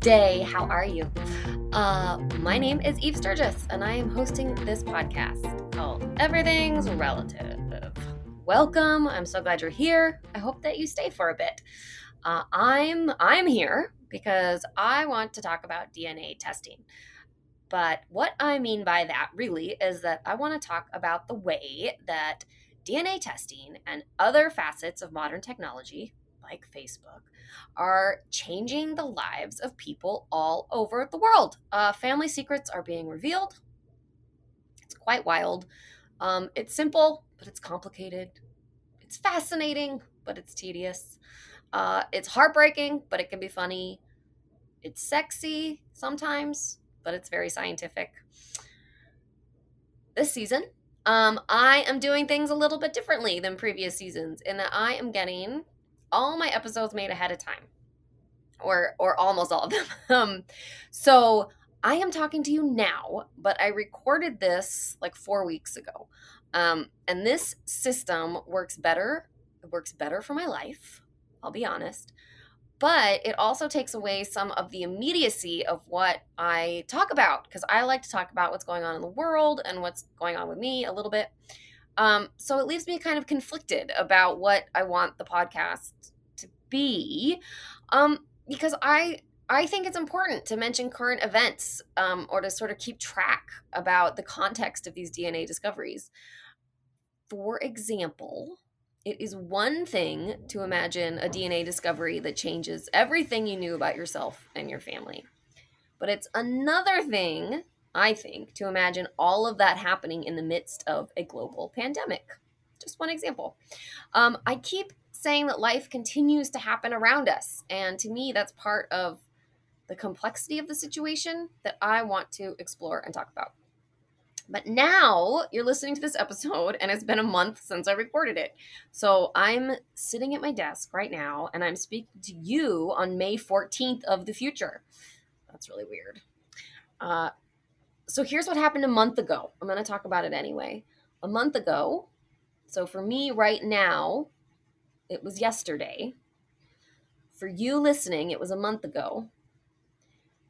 Day. How are you? Uh, my name is Eve Sturgis, and I am hosting this podcast called Everything's Relative. Welcome. I'm so glad you're here. I hope that you stay for a bit. Uh, I'm I'm here because I want to talk about DNA testing. But what I mean by that really is that I want to talk about the way that DNA testing and other facets of modern technology, like Facebook, are changing the lives of people all over the world. Uh, family secrets are being revealed. It's quite wild. Um, it's simple, but it's complicated. It's fascinating, but it's tedious. Uh, it's heartbreaking, but it can be funny. It's sexy sometimes, but it's very scientific. This season, um, I am doing things a little bit differently than previous seasons in that I am getting all my episodes made ahead of time, or or almost all of them. um, so I am talking to you now, but I recorded this like four weeks ago, um, and this system works better. It works better for my life. I'll be honest but it also takes away some of the immediacy of what I talk about because I like to talk about what's going on in the world and what's going on with me a little bit. Um, so it leaves me kind of conflicted about what I want the podcast to be, um, because I I think it's important to mention current events um, or to sort of keep track about the context of these DNA discoveries. For example, it is one thing to imagine a DNA discovery that changes everything you knew about yourself and your family. But it's another thing, I think, to imagine all of that happening in the midst of a global pandemic. Just one example. Um, I keep saying that life continues to happen around us. And to me, that's part of the complexity of the situation that I want to explore and talk about. But now you're listening to this episode, and it's been a month since I recorded it. So I'm sitting at my desk right now, and I'm speaking to you on May 14th of the future. That's really weird. Uh, so here's what happened a month ago. I'm going to talk about it anyway. A month ago, so for me right now, it was yesterday. For you listening, it was a month ago.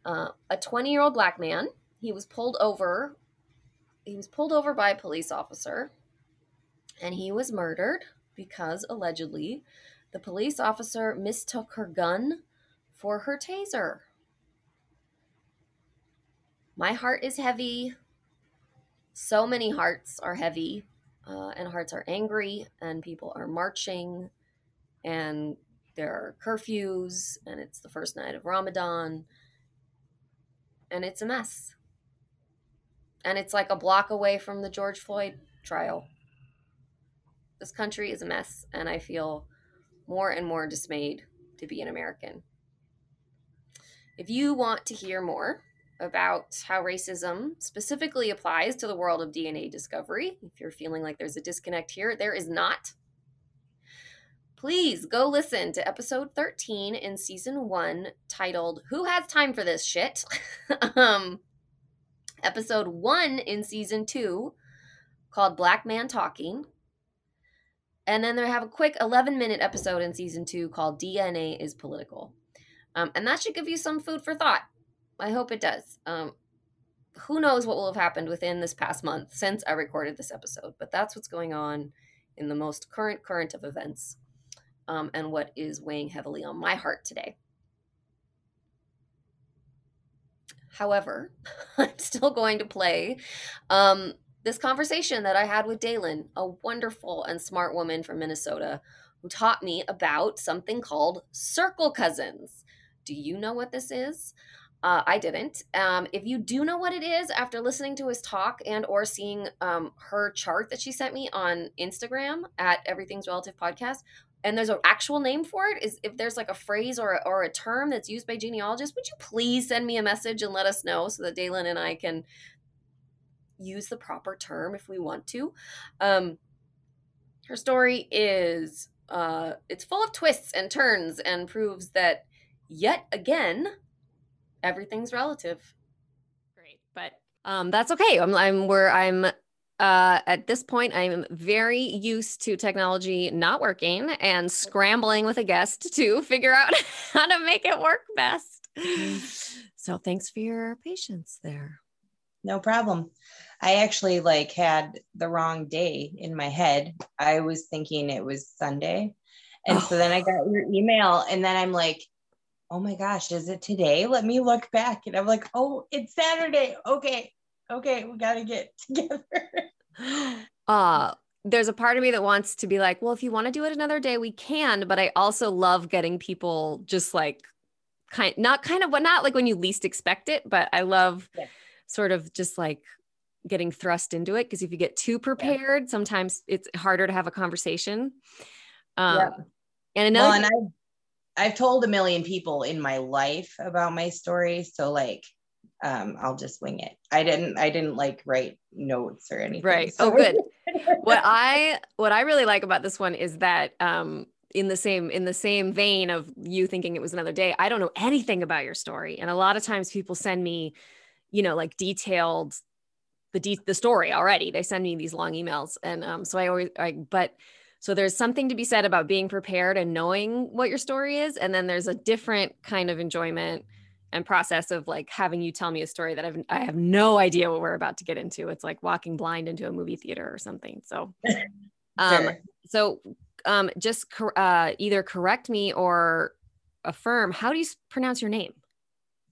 Uh, a 20 year old black man, he was pulled over he was pulled over by a police officer and he was murdered because allegedly the police officer mistook her gun for her taser. My heart is heavy. So many hearts are heavy, uh, and hearts are angry, and people are marching, and there are curfews, and it's the first night of Ramadan, and it's a mess and it's like a block away from the George Floyd trial. This country is a mess, and I feel more and more dismayed to be an American. If you want to hear more about how racism specifically applies to the world of DNA discovery, if you're feeling like there's a disconnect here, there is not. Please go listen to episode 13 in season one titled Who Has Time for This Shit? um, episode one in season two called Black Man Talking. And then they have a quick 11 minute episode in season two called DNA is Political. Um, and that should give you some food for thought. I hope it does. Um, who knows what will have happened within this past month since I recorded this episode, but that's what's going on in the most current current of events um, and what is weighing heavily on my heart today. However, I'm still going to play um, this conversation that I had with Dalen, a wonderful and smart woman from Minnesota who taught me about something called circle cousins. Do you know what this is? Uh, I didn't. Um, if you do know what it is after listening to his talk and or seeing um, her chart that she sent me on Instagram at Everything's Relative Podcast, and there's an actual name for it is if there's like a phrase or a, or a term that's used by genealogists would you please send me a message and let us know so that Dalen and I can use the proper term if we want to um, her story is uh, it's full of twists and turns and proves that yet again everything's relative great but um, that's okay i'm i'm where i'm uh, at this point, I'm very used to technology not working and scrambling with a guest to figure out how to make it work best. so thanks for your patience there. No problem. I actually like had the wrong day in my head. I was thinking it was Sunday. And oh. so then I got your email and then I'm like, oh my gosh, is it today? Let me look back. And I'm like, oh, it's Saturday. Okay. Okay. We got to get together. uh, there's a part of me that wants to be like, well, if you want to do it another day, we can. But I also love getting people just like kind, not kind of, but not like when you least expect it. But I love yeah. sort of just like getting thrust into it because if you get too prepared, yeah. sometimes it's harder to have a conversation. Um, yeah. And another, well, and I've, told a million people in my life about my story, so like, um, I'll just wing it. I didn't, I didn't like write notes or anything. Right. So. Oh, good. what I, what I really like about this one is that, um, in the same in the same vein of you thinking it was another day i don't know anything about your story and a lot of times people send me you know like detailed the de- the story already they send me these long emails and um so i always i but so there's something to be said about being prepared and knowing what your story is. And then there's a different kind of enjoyment and process of like having you tell me a story that I've, I have no idea what we're about to get into. It's like walking blind into a movie theater or something. So, um, sure. so um, just uh, either correct me or affirm. How do you pronounce your name?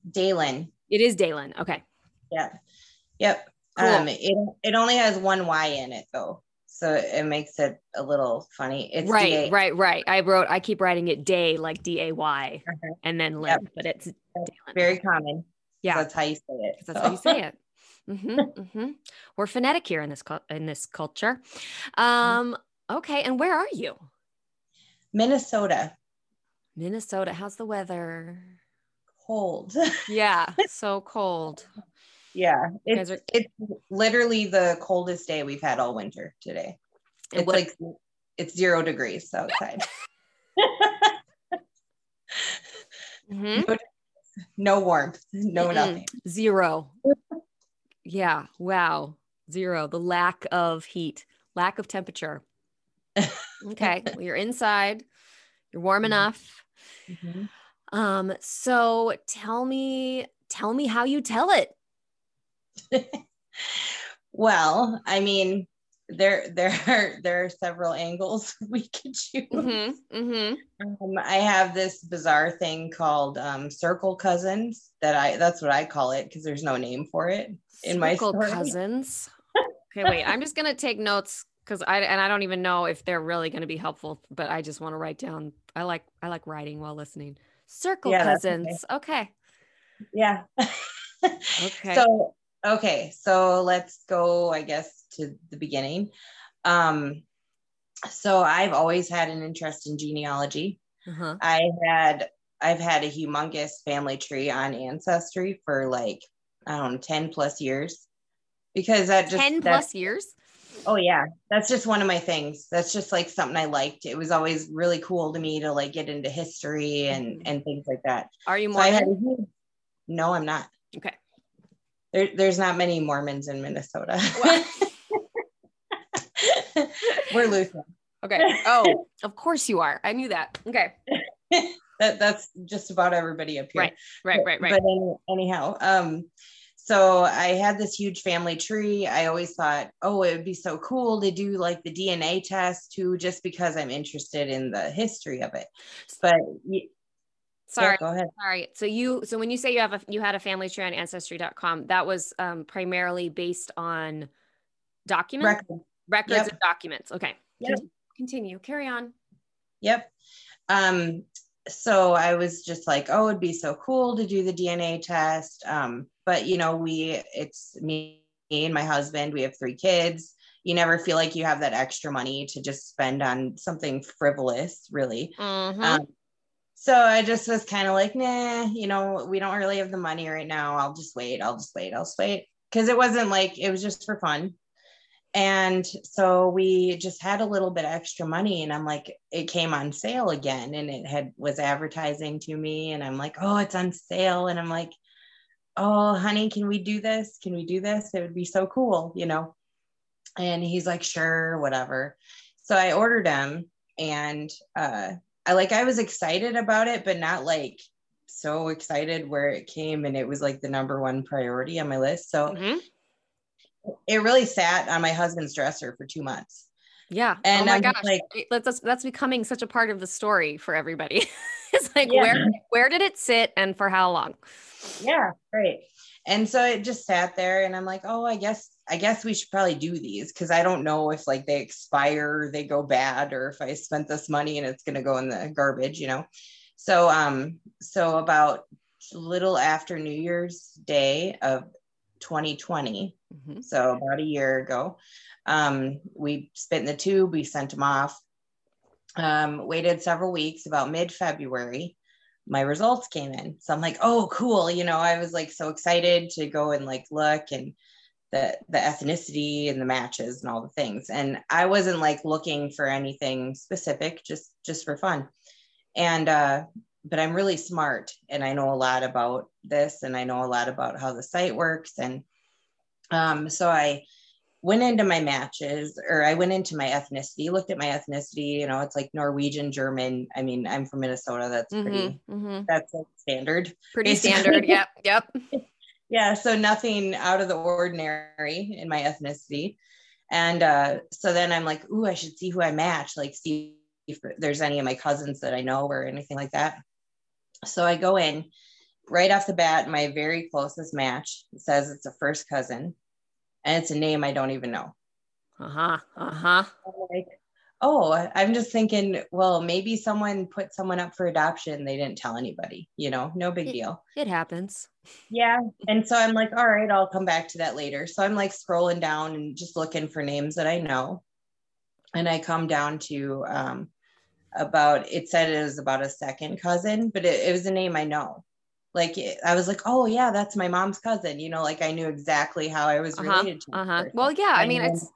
Dalen. It is Dalen. Okay. Yeah. Yep. Cool. Um, it, it only has one Y in it though so it makes it a little funny. It's right, D-A- right, right. I wrote, I keep writing it day like D A Y, uh-huh. and then limp, yep. but it's very common. Yeah, that's how you say it. That's so. how you say it. Mm-hmm, mm-hmm. We're phonetic here in this in this culture. Mm-hmm. Um, okay, and where are you? Minnesota. Minnesota. How's the weather? Cold. yeah, so cold. Yeah, it's are- it's literally the coldest day we've had all winter today. And it's what- like it's zero degrees outside. mm-hmm. no, no, warmth, no Mm-mm. nothing. Zero. yeah. Wow. Zero. The lack of heat, lack of temperature. okay. well, you're inside. You're warm mm-hmm. enough. Mm-hmm. Um. So tell me, tell me how you tell it. well, I mean, there there are there are several angles we could choose. Mm-hmm, mm-hmm. Um, I have this bizarre thing called um, circle cousins that I that's what I call it because there's no name for it in circle my story. cousins. okay, wait. I'm just gonna take notes because I and I don't even know if they're really gonna be helpful, but I just want to write down. I like I like writing while listening. Circle yeah, cousins. Okay. okay. Yeah. okay. So Okay, so let's go, I guess, to the beginning. Um, so I've always had an interest in genealogy. Uh-huh. I had I've had a humongous family tree on Ancestry for like I don't know, 10 plus years. Because that just 10 plus years? Oh yeah. That's just one of my things. That's just like something I liked. It was always really cool to me to like get into history and mm-hmm. and things like that. Are you more So huge, no, I'm not. Okay there, there's not many Mormons in Minnesota. We're Lutheran. Okay. Oh, of course you are. I knew that. Okay. that that's just about everybody up here. Right. Right. Right. Right. But any, anyhow, um, so I had this huge family tree. I always thought, oh, it would be so cool to do like the DNA test too, just because I'm interested in the history of it. But Sorry. Yeah, go ahead. Sorry. So you so when you say you have a you had a family tree on ancestry.com, that was um, primarily based on documents, Record. records yep. and documents. Okay. Yep. Continue. Carry on. Yep. Um, so I was just like, oh, it'd be so cool to do the DNA test. Um, but you know, we it's me and my husband, we have three kids. You never feel like you have that extra money to just spend on something frivolous, really. Mm-hmm. Um, so I just was kind of like, nah, you know, we don't really have the money right now. I'll just wait. I'll just wait. I'll just wait. Cause it wasn't like, it was just for fun. And so we just had a little bit extra money and I'm like, it came on sale again and it had was advertising to me. And I'm like, oh, it's on sale. And I'm like, oh, honey, can we do this? Can we do this? It would be so cool, you know? And he's like, sure, whatever. So I ordered them and uh I like I was excited about it, but not like so excited where it came and it was like the number one priority on my list. So Mhm. it really sat on my husband's dresser for two months. Yeah. And oh my I'm gosh. like- that's that's becoming such a part of the story for everybody. it's like Yeah. where where did it sit and for how long? Yeah, right. And so it just sat there and I'm like, oh, I guess I guess we should probably do these because I don't know if like they expire, they go bad, or if I spent this money and it's gonna go in the garbage, you know. So um, so about a little after New Year's Day of 2020, Mhm. so about a year ago, um, we spit in the tube, we sent them off. Um, waited several weeks, about mid-February, my results came in. So I'm like, oh, cool. You know, I was like so excited to go and like look and the the ethnicity and the matches and all the things. And I wasn't like looking for anything specific, just just for fun. And uh, but I'm really smart and I know a lot about this and I know a lot about how the site works. And um, so I went into my matches or I went into my ethnicity, looked at my ethnicity, you know, it's like Norwegian, German. I mean, I'm from Minnesota. That's pretty Mhm, mhm. that's like standard. Pretty Basically. standard. Yep. Yep. Yeah, so nothing out of the ordinary in my ethnicity. And uh, so then I'm like, ooh, I should see who I match, like see if there's any of my cousins that I know or anything like that. So I go in right off the bat, my very closest match says it's a first cousin and it's a name I don't even know. Uh-huh. Uh-huh. I'm like, oh, I'm just thinking, well, maybe someone put someone up for adoption. They didn't tell anybody, you know, no big Yeah. deal. It happens. Yeah. And so I'm like, all right, I'll come back to that later. So I'm like scrolling down and just looking for names that I know. And I come down to um, about, it said it was about a second cousin, but it, it was a name I know. Like it- I was like, oh yeah, that's my mom's cousin. You know, like I knew exactly how I was Uh-huh. related to. Uh-huh. Well, yeah, I And mean, it's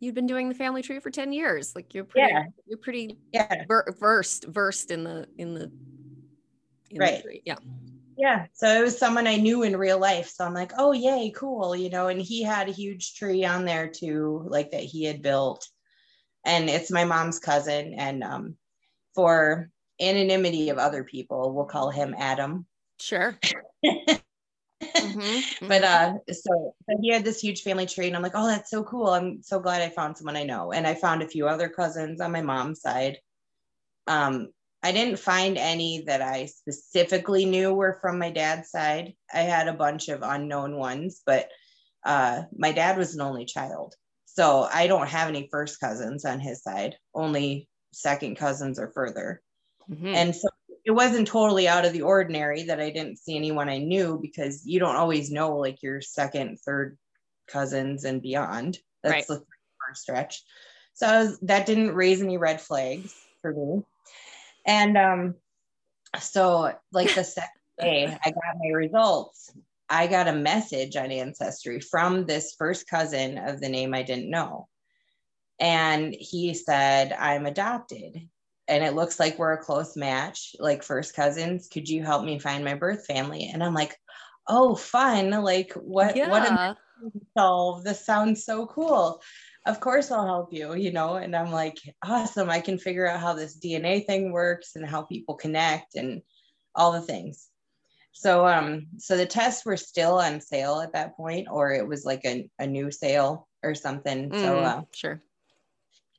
you've been doing the family tree for 10 years. Like you're pretty Yeah. you're pretty yeah. ver- versed versed in the in the in the Right. tree. Yeah. Yeah. So it was someone I knew in real life. So I'm like, oh, yay, cool. You know, and he had a huge tree on there too, like that he had built. And it's my mom's cousin. And um, for anonymity of other people, we'll call him Adam. Sure. Mhm, but mhm. uh so, so he had this huge family tree and i'm like oh that's so cool. I'm so glad i found someone i know. And i found a few other cousins on my mom's side. Um i didn't find any that i specifically knew were from my dad's side. I had a bunch of unknown ones but uh my dad was an only child. So i don't have any first cousins on his side. Only second cousins or further. Mhm. and so it wasn't totally out of the ordinary that I didn't see anyone I knew because you don't always know like your second, third cousins and beyond. That's Right. the far stretch. So I was, that didn't raise any red flags for me. And um, so like the second day I got my results, I got a message on Ancestry from this first cousin of the name I didn't know. And he said, I'm adopted and it looks like we're a close match, like first cousins. Could you help me find my birth family? And I'm like, oh, fun. Like, what, what a solve. This sounds so cool. Of course, I'll help you, you know? And I'm like, awesome. I can figure out how this DNA thing works and how people connect and all the things. So, um, so the tests were still on sale at that point, or it was like a, a new sale or something. So, Mhm, uh, sure.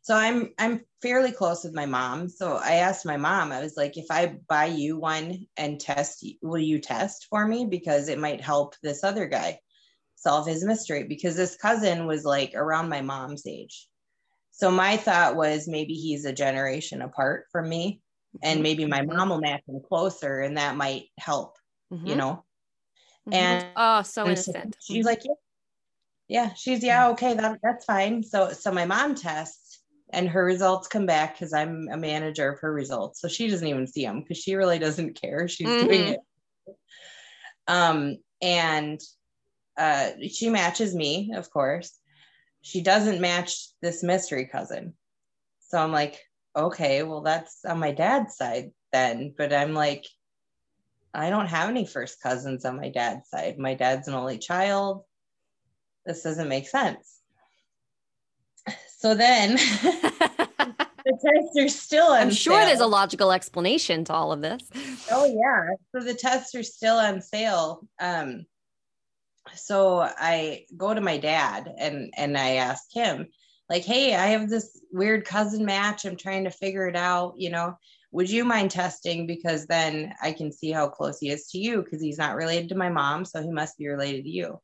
So I'm I'm fairly close with my mom. So I asked my mom, I was like, if I buy you one and test, will you test for me? Because it might help this other guy solve his mystery. Because this cousin was like around my mom's age. So my thought was maybe he's a generation apart from me. And Mhm, maybe my mom will match him closer and that might help, you mhm, know. mhm. and- oh, so And so innocent. she's like, yeah. Yeah, she's yeah, okay, that, that's fine. So so my mom tests and her results come back because I'm a manager of her results. So she doesn't even see them because she really doesn't care. She's doing Mhm. it. Um, and uh she matches me, of course. She doesn't match this mystery cousin. So I'm like, okay, well, that's on my dad's side then. But I'm like, I don't have any first cousins on my dad's side. My dad's an only child. This doesn't make sense. So then, the tests are still on I'm sure there's a logical explanation to all of this. Oh yeah. So the tests are still on sale. Um so I go to my dad and and I ask him like, "Hey, I have this weird cousin match. I'm trying to figure it out, you know. Would you mind testing because then I can see how close he is to you because he's not related to my mom, so he must be related to you."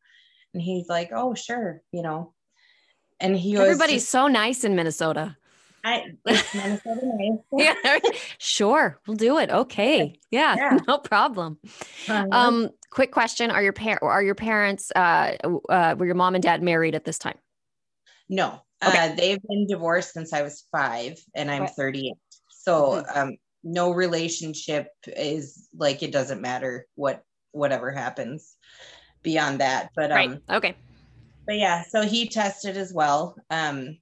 And he's like, "Oh, sure, you know." And he was Everybody's just- so nice in Minnesota. I, Minnesota nice. Yeah, sure, we'll do it. Okay, yeah, Yeah. no problem. Um, quick question: Are your par- are your parents uh, uh, were your mom and dad married at this time? No, Okay. uh, they've been divorced since I was five, and I'm Okay. 38. So, Mm-hmm. um, no relationship is like it doesn't matter what whatever happens beyond that. But um, right. Okay. But yeah, so he tested as well. Um,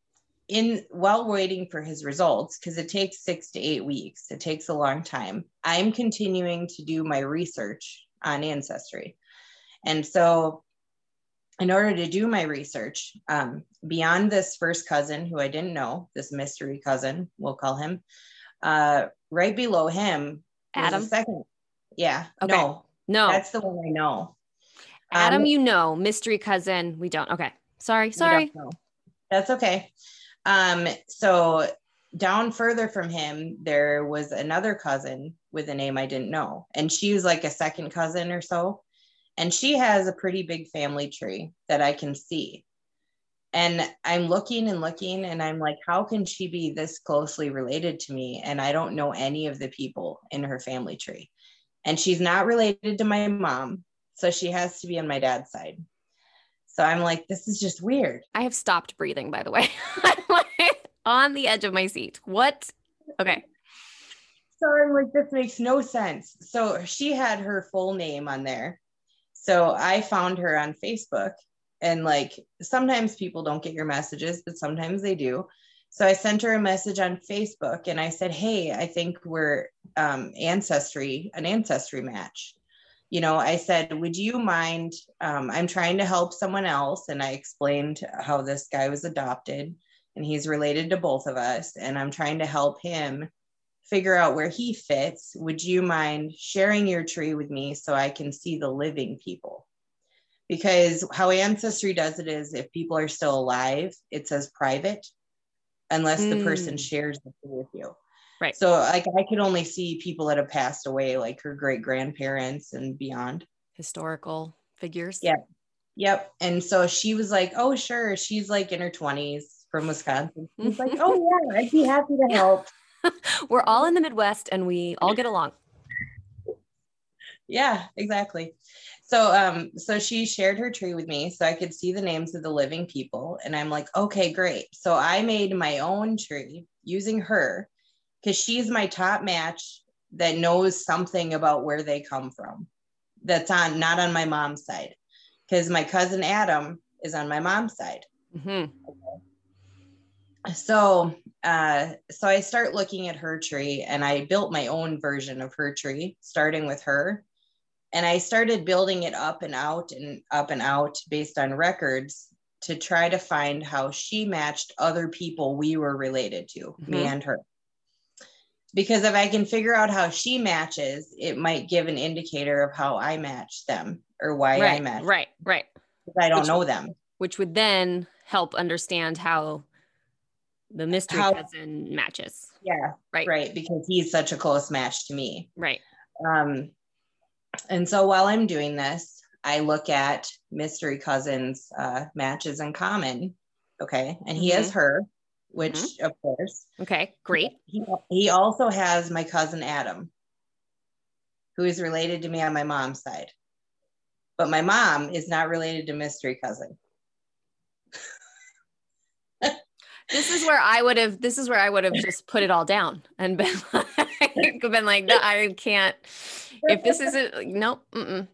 in while waiting for his results, because it takes six to eight weeks, it takes a long time. I'm continuing to do my research on ancestry, and so in order to do my research, um, beyond this first cousin who I didn't know, this mystery cousin, we'll call him, uh, right below him, Adam? second, yeah, Okay. no, No, that's the one I know. Adam. um, you know, mystery cousin. We don't. Okay. Sorry. Sorry. That's okay. Um, so down further from him, there was another cousin with a name I didn't know. And she was like a second cousin or so. And she has a pretty big family tree that I can see. And I'm looking and looking, and I'm like, how can she be this closely related to me? And I don't know any of the people in her family tree. And she's not related to my mom. So she has to be on my dad's side. So I'm like, this is just weird. I have stopped breathing. By the way, I'm like on the edge of my seat. What? Okay. So I'm like, this makes no sense. So she had her full name on there. So I found her on Facebook. And like sometimes people don't get your messages, but sometimes they do. So I sent her a message on Facebook and I said, Hey, I think we're um, ancestry, an ancestry match. You know, I said, Would you mind? Um, I'm trying to help someone else. And I explained how this guy was adopted and he's related to both of us. And I'm trying to help him figure out where he fits, would you mind sharing your tree with me so I can see the living people? Because how Ancestry does it is if people are still alive, it says private unless the person Mm. shares the tree with you. Right. So like I could only see people that have passed away, like her great grandparents and beyond. Historical figures. Yeah. Yep. And so she was like, Oh, sure. She's like in her 20s from Wisconsin. She's like, Oh yeah, I'd be happy to help. We're all in the Midwest and we all get along. yeah exactly so um so she shared her tree with me so i could see the names of the living people and i'm like okay great so i made my own tree using her because she's my top match that knows something about where they come from. That's on not on my mom's side. Because my cousin adam is on my mom's side. Mhm. so uh so i start looking at her tree and i built my own version of her tree starting with her. And i started building it up and out and up and out based on records to try to find how she matched other people we were related to me Mhm. and her because if i can figure out how she matches it might give an indicator of how i match them or why i match Right. Right. i don't Which- know them Which would then help understand how the mystery How- cousin matches. yeah Right. right because he's such a close match to me Right. Um, and so while I'm doing this, I look at mystery cousins uh, matches in common. Okay, and he has her, Mm-hmm. which of course Okay. Great. he he also has my cousin Adam, who is related to me on my mom's side, but my mom is not related to mystery cousin. This is where I would have. This is where I would have just put it all down and been like, been like, no, I can't. If this isn't, like, no, mm-mm.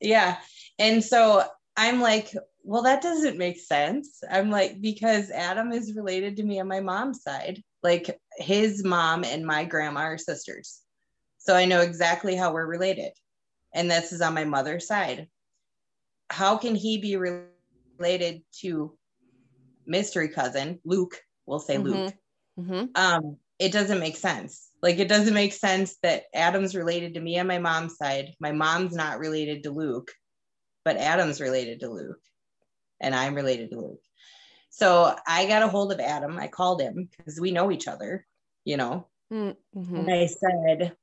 Yeah. And so I'm like, well, that doesn't make sense. I'm like, because Adam is related to me on my mom's side. Like his mom and my grandma are sisters. So I know exactly how we're related. And this is on my mother's side. How can he be re- related to mystery cousin, Luke? We'll say Mhm. Luke. hmm um it doesn't make sense like it doesn't make sense that adam's related to me on my mom's side my mom's not related to luke but adam's related to luke and i'm related to luke so i got a hold of adam i called him because we know each other you know Mm-hmm. and i said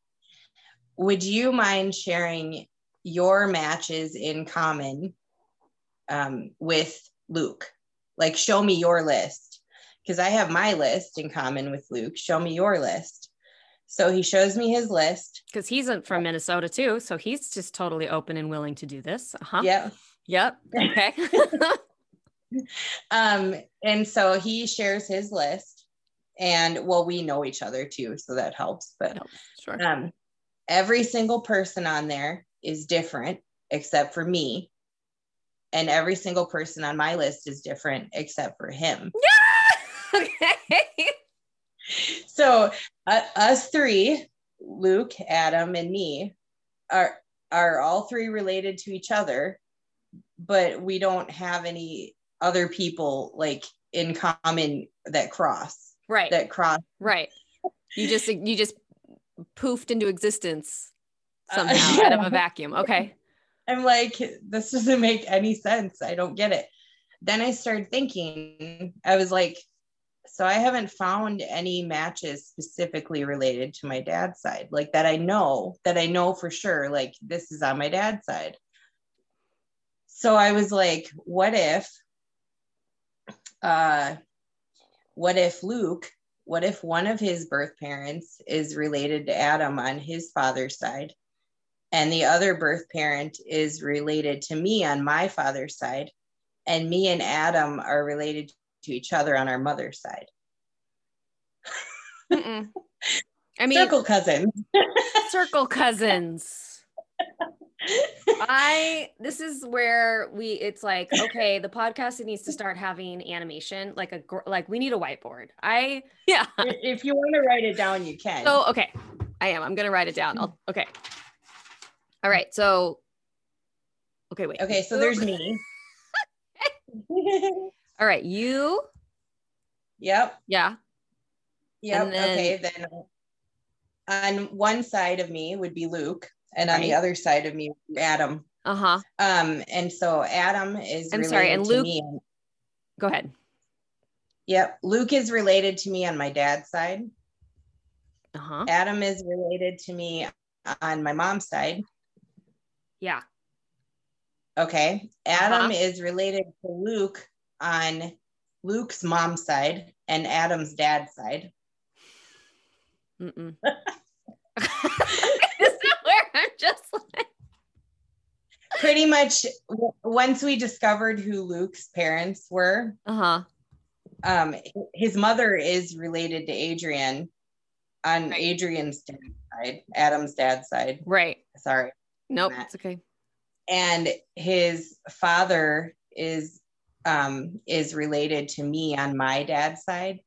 would you mind sharing your matches in common um, with luke like show me your list because I have my list in common with Luke. Show me your list. So he shows me his list. Because he's uh, from Minnesota too, so he's just totally open and willing to do this. Uh-huh. Yeah. Yep. Okay. Um, and so he shares his list. And well, we know each other too, so that helps. But sure. um, every single person on there is different except for me. And every single person on my list is different except for him. okay. so uh, us three luke adam and me are are all three related to each other but we don't have any other people like in common that cross Right. that cross right. You just you just poofed into existence Uh, somehow out of a vacuum. Okay. i'm like this doesn't make any sense i don't get it then i started thinking i was like so i haven't found any matches specifically related to my dad's side like that i know that i know for sure like this is on my dad's side so i was like what if uh what if luke what if one of his birth parents is related to adam on his father's side and the other birth parent is related to me on my father's side and me and adam are related to each other on our mother's side? I mean, circle cousins. Circle cousins. I this is where we it's like okay the podcast it needs to start having animation like a gr- like we need a whiteboard. I yeah. if you want to write it down you can So okay, I am. I'm gonna write it down. I'll, okay. All right. So okay, wait. okay so there's me All right, you. yep Yeah. Yep. Then- okay. Then on one side of me would be Luke, and on the other side of me, Adam. Uh huh. Um, and so Adam is. I'm sorry, and Luke- me Go ahead. Yep. Luke is related to me on my dad's side. Uh huh. Adam is related to me on my mom's side. Yeah. Okay. Adam Uh-huh. is related to Luke on Luke's mom's side and Adam's dad's side. Mm-mm. this is where I'm just like, Pretty much once we discovered who Luke's parents were, uh huh. um his mother is related to Adrian on Right. Adrian's dad's side, Adam's dad's side. Right. Sorry. Nope. It's okay. And his father is um is related to me on my dad's side.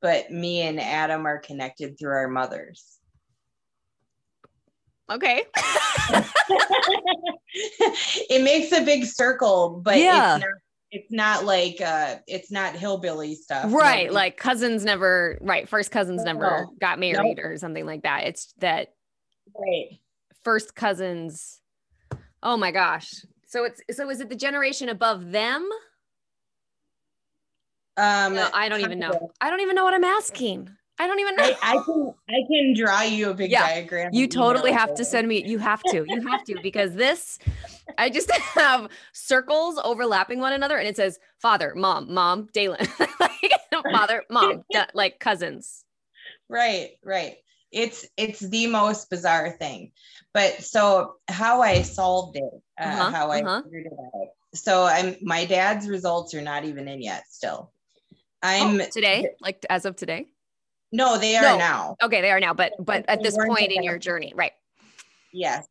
But me and Adam are connected through our mothers. Okay. it makes a big circle, but Yeah. it's not it's not like uh it's not hillbilly stuff. right. Like cousins never, right. First cousins never got married or something like that. It's that right. first cousins. Oh my gosh. So it's, so is it the generation above them? Um No, I don't even know. I don't even know what I'm asking. I don't even know. I, I can I can draw you a big Yeah, diagram. You totally have to send me. You have to. You have to because this, I just have circles overlapping one another, and it says father, mom, mom, Dalen, like father, mom, da- like cousins. Right, right. It's it's the most bizarre thing. But so how I solved it, uh, Uh-huh, how I uh-huh. figured it out. So I'm my dad's results are not even in yet still. I'm Oh, today, like as of today. No, they are No. now. Okay, they are now, but but at this point in your journey, right? Yes.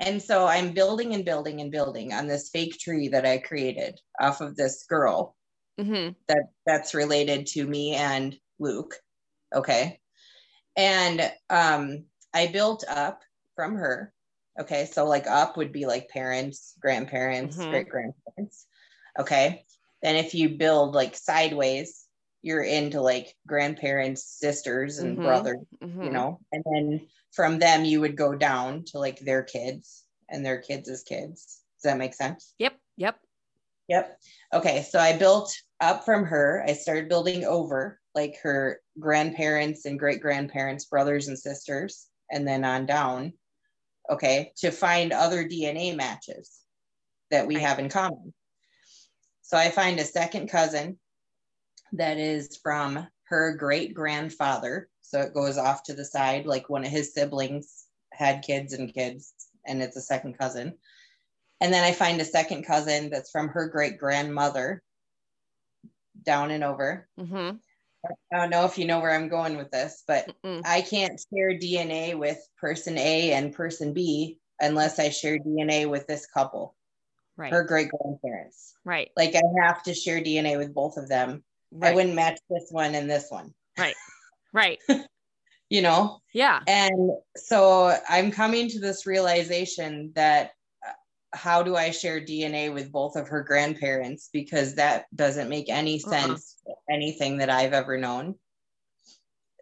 And so I'm building and building and building on this fake tree that I created off of this girl hmm that that's related to me and Luke. Okay. And um I built up from her. Okay. So like up would be like parents, grandparents, Mhm. great grandparents. Okay. Then if you build like sideways, you're into like grandparents, sisters, and Mhm. brothers, Mhm. you know, and then from them you would go down to like their kids and their kids as kids. Does that make sense? Yep. Yep. Yep. Okay. So I built up from her. I started building over like her grandparents and great grandparents, brothers and sisters, and then on down. Okay. To find other DNA matches that we Right. have in common. So I find a second cousin that is from her great grandfather. So it goes off to the side, like one of his siblings had kids and kids, and it's a second cousin. And then I find a second cousin that's from her great grandmother down and over. Mm-hmm. I don't know if you know where I'm going with this, but Mm-mm. I can't share DNA with person A and person B unless I share DNA with this couple, Right. her great grandparents. right. Like I have to share DNA with both of them. I wouldn't match this one and this one, Right. Right. you know? Yeah. And so I'm coming to this realization that uh, how do I share DNA with both of her grandparents? Because that doesn't make any Uh-uh. sense, anything that I've ever known.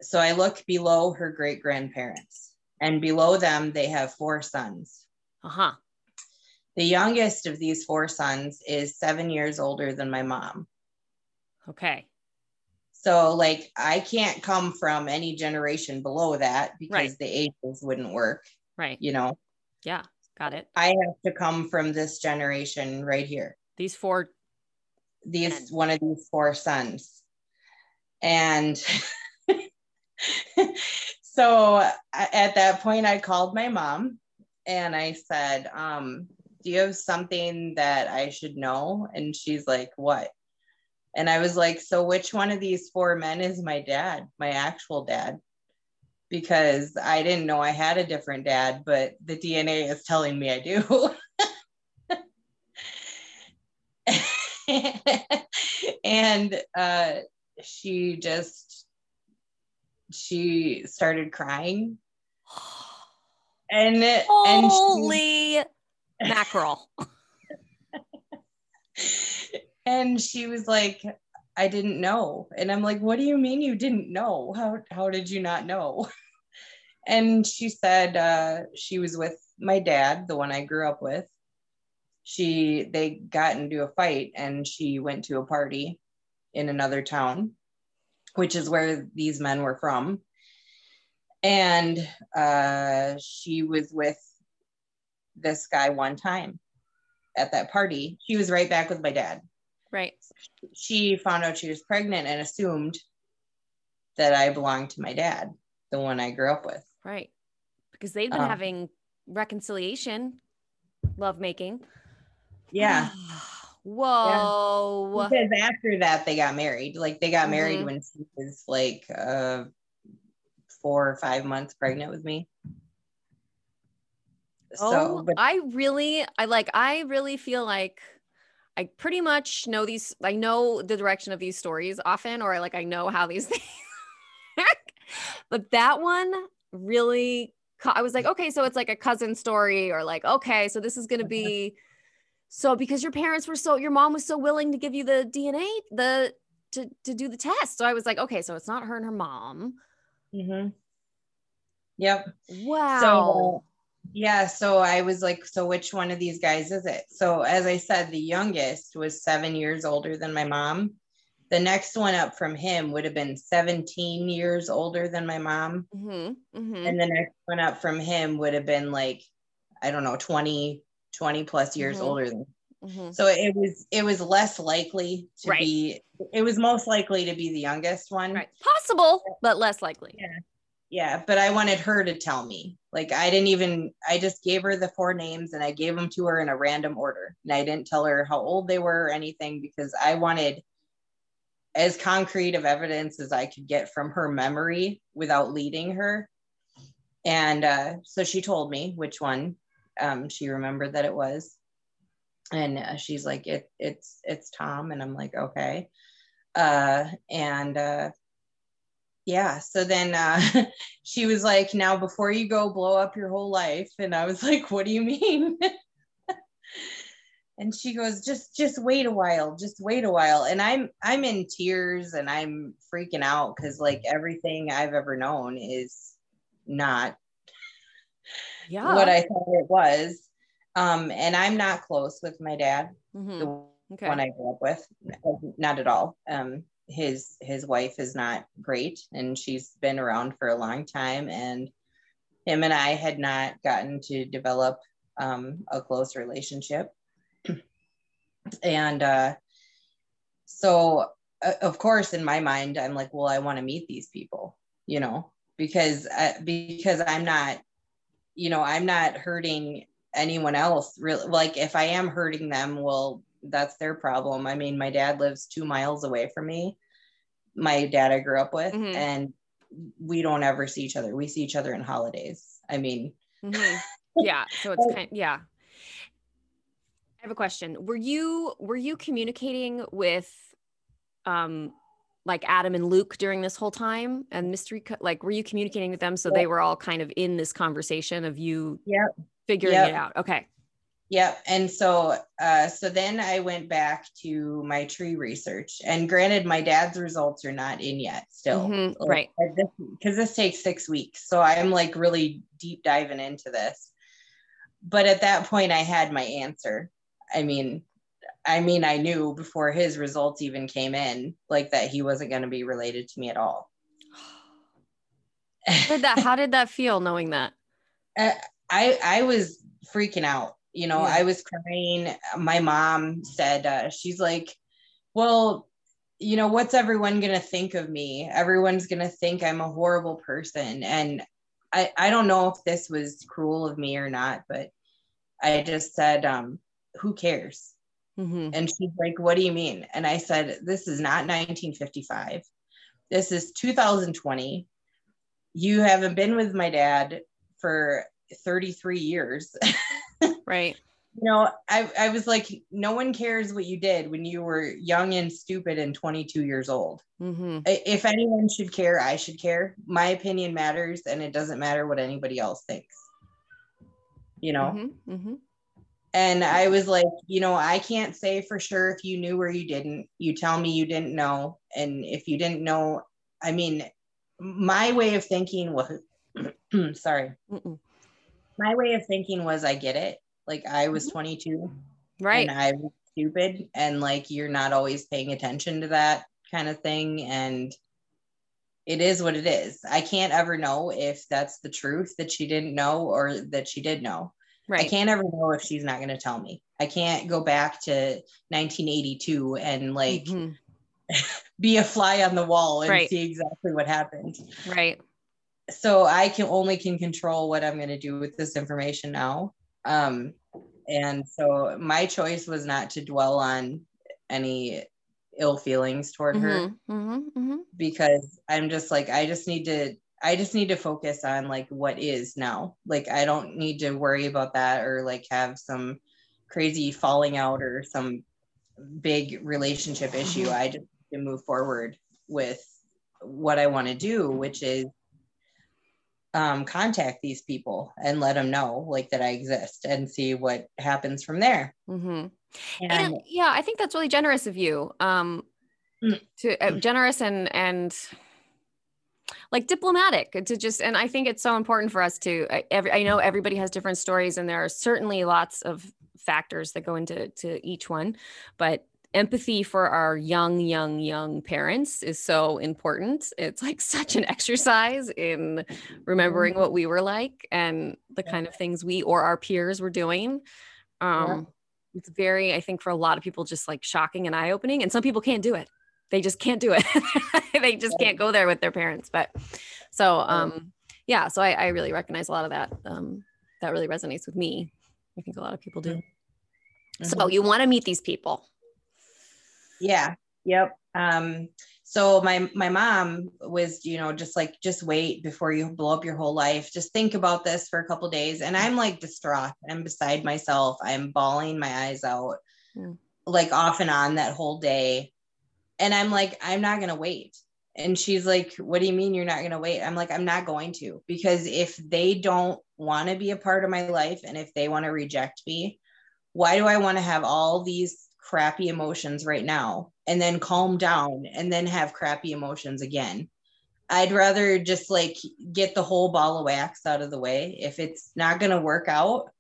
So I look below her great grandparents, and below them, they have four sons. Uh huh. The youngest of these four sons is seven years older than my mom. Okay. So, like, I can't come from any generation below that because Right. the ages wouldn't work, Right. you know. Yeah. Got it. I have to come from this generation right here. These four. These And- one of these four sons. And so at that point I called my mom and I said, um, do you have something that I should know? And she's like, what? And I was like, so which one of these four men is my dad, my actual dad? Because I didn't know I had a different dad, but the DNA is telling me I do. and uh, she just she started crying and and she, Holy mackerel. and she was like i didn't know. And i'm like what do you mean you didn't know? How how did you not know? And she said uh she was with my dad the one i grew up with. She they got into a fight and she went to a party in another town which is where these men were from. And uh she was with this guy one time at that party. She was right back with my dad Right. she found out she was pregnant and assumed that I belonged to my dad, the one I grew up with. Right. Because they've been Um, having reconciliation, lovemaking. Yeah. Whoa. Because after that, they got married. Like they got married Mhm. when she was like uh, four or five months pregnant with me. Oh, So, but I really, I like, I really feel like I pretty much know these, I know the direction of these stories often, or like I know how these things work. But that one really, ca- I was like, okay, so it's like a cousin story, or like, okay, so this is going to be, so because your parents were so, your mom was so willing to give you the DNA, the, to, to do the test. So I was like, okay, so it's not her and her mom. Mm-hmm. Yep. Wow. Yeah, so I was like, so which one of these guys is it? So as I said, the youngest was seven years older than my mom. The next one up from him would have been 17 years older than my mom. hmm hmm And the next one up from him would have been like, I don't know, 20, 20 plus years Mhm. older than hmm so it was it was less likely to Right. be it was most likely to be the youngest one. Right. Possible, but less likely. Yeah, but I wanted her to tell me. Like I didn't even I just gave her the four names and I gave them to her in a random order. And I didn't tell her how old they were or anything because I wanted as concrete of evidence as I could get from her memory without leading her. And uh, so she told me which one um, she remembered that it was. And uh, she's like, it, it's, it's Tom. And I'm like, okay. Uh, and uh, yeah so then uh she was like now before you go blow up your whole life and i was like what do you mean and she goes just just wait a while just wait a while and i'm i'm in tears and i'm freaking out because like everything i've ever known is not Yeah. what i thought it was um and i'm not close with my dad Mhm. the Okay. one i grew up with not at all um his his wife is not great and she's been around for a long time. And him and i had not gotten to develop um, a close relationship. And uh, so uh, of course in my mind i'm like well i want to meet these people you know because uh, because i'm not you know i'm not hurting anyone else really like if i am hurting them well that's their problem i mean my dad lives two miles away from me my dad i grew up with Mhm. and we don't ever see each other we see each other in holidays i mean Mhm. Yeah. So it's kind yeah. I have a question. Were you were you communicating with um like Adam and Luke during this whole time and mystery Co- like were you communicating with them so they were all kind of in this conversation of you Yeah. figuring Yep. it out. Okay. Yep. And so uh so then I went back to my tree research. And granted, my dad's results are not in yet still. Mhm, right. Because this takes six weeks. So I'm like really deep diving into this. But at that point I had my answer. I mean, I mean, I knew before his results even came in, like that he wasn't going to be related to me at all. How did that how did that feel knowing that? Uh, I I was freaking out. You know, Yeah. I was crying. My mom said uh, she's like, "Well, you know, what's everyone gonna think of me? Everyone's gonna think I'm a horrible person." And I I don't know if this was cruel of me or not, but I just said, um, "Who cares?" Mhm. And she's like, What do you mean? And I said, This is not 1955. This is 2020. You haven't been with my dad for 33 years. Right. you know, I, I was like, No one cares what you did when you were young and stupid and 22 years old. Mhm. If anyone should care, I should care. My opinion matters, and it doesn't matter what anybody else thinks. You know? Mhm. Mhm. And I was like, you know, I can't say for sure if you knew or you didn't. You tell me you didn't know. And if you didn't know, I mean, my way of thinking was, sorry, Mm-mm. My way of thinking was, I get it. Like, I was Mhm. 22 Right. and I was stupid. And like, you're not always paying attention to that kind of thing. And it is what it is. I can't ever know if that's the truth that she didn't know or that she did know. Right. I can't ever know if she's not going to tell me. I can't go back to 1982 and like Mhm. be a fly on the wall and Right. see exactly what happened. Right. So I can only can control what I'm going to do with this information now. Um, and so my choice was not to dwell on any ill feelings toward her Mhm. Mhm. Mhm. because I'm just like I just need to I just need to focus on like what is now. Like I don't need to worry about that or like have some crazy falling out or some big relationship issue. Mhm. I just need to move forward with what I want to do, which is um, contact these people and let them know like that I exist and see what happens from there. Mm-hmm. And, and yeah i think that's really generous of you um Mm. to uh, generous and and like diplomatic to just and i think it's so important for us to I- every i know everybody has different stories and there are certainly lots of factors that go into to each one but empathy for our young young young parents is so important. It's like such an exercise in remembering what we were like and the kind of things we or our peers were doing. Um it's very i think for a lot of people just like shocking and eye-opening and some people can't do it. They just can't do it. They just can't go there with their parents but so um yeah so i, I really recognize a lot of that um that really resonates with me i think a lot of people do. So Mhm. you want to meet these people Yeah. Yep. Um, so my my mom was, you know, just like just wait before you blow up your whole life. Just think about this for a couple days. And I'm like distraught. I'm beside myself. I'm bawling my eyes out, Mm. like off and on that whole day. And I'm like, I'm not gonna wait. And she's like, What do you mean you're not gonna wait? I'm like, I'm not going to, because if they don't want to be a part of my life and if they want to reject me, why do I want to have all these crappy emotions right now and then calm down and then have crappy emotions again? I'd rather just like get the whole ball of wax out of the way. If it's not going to work out,